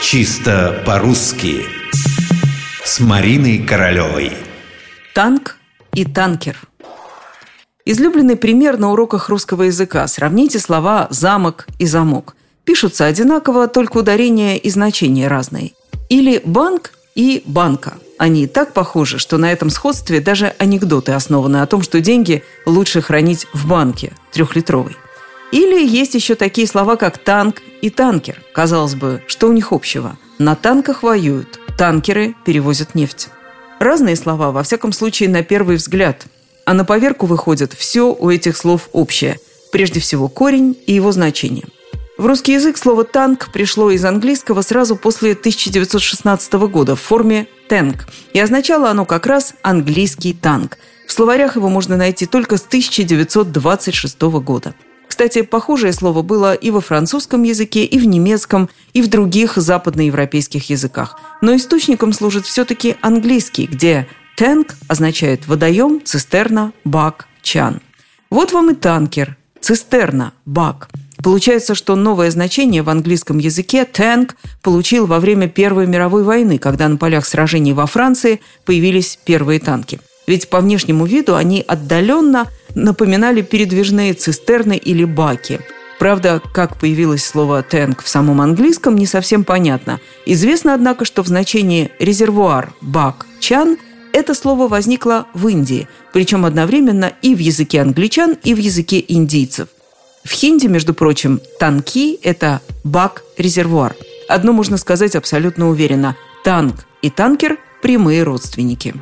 Чисто по-русски С Мариной Королевой Танк и танкер Излюбленный пример на уроках русского языка. Сравните слова «замок» и «замок». Пишутся одинаково, только ударения и значения разные. Или «банк» и «банка». Они так похожи, что на этом сходстве даже анекдоты основаны о том, что деньги лучше хранить в банке трехлитровой. Или есть еще такие слова, как танк и танкер. Казалось бы, что у них общего? На танках воюют, танкеры перевозят нефть. Разные слова, во всяком случае, на первый взгляд. А на поверку выходит все у этих слов общее. Прежде всего, корень и его значение. В русский язык слово «танк» пришло из английского сразу после 1916 года в форме «тэнк», и означало оно как раз «английский танк». В словарях его можно найти только с 1926 года. Кстати, похожее слово было и во французском языке, и в немецком, и в других западноевропейских языках. Но источником служит все-таки английский, где «танк» означает «водоем», «цистерна», «бак», «чан». Вот вам и танкер, цистерна, бак. Получается, что новое значение в английском языке «танк» получил во время Первой мировой войны, когда на полях сражений во Франции появились первые танки. Ведь по внешнему виду они отдаленно напоминали передвижные цистерны или баки. Правда, как появилось слово «тэнк» в самом английском, не совсем понятно. Известно, однако, что в значении «резервуар», «бак», «чан» это слово возникло в Индии, причем одновременно и в языке англичан, и в языке индийцев. В хинди, между прочим, танки – это бак-резервуар. Одно можно сказать абсолютно уверенно – танк и танкер – прямые родственники.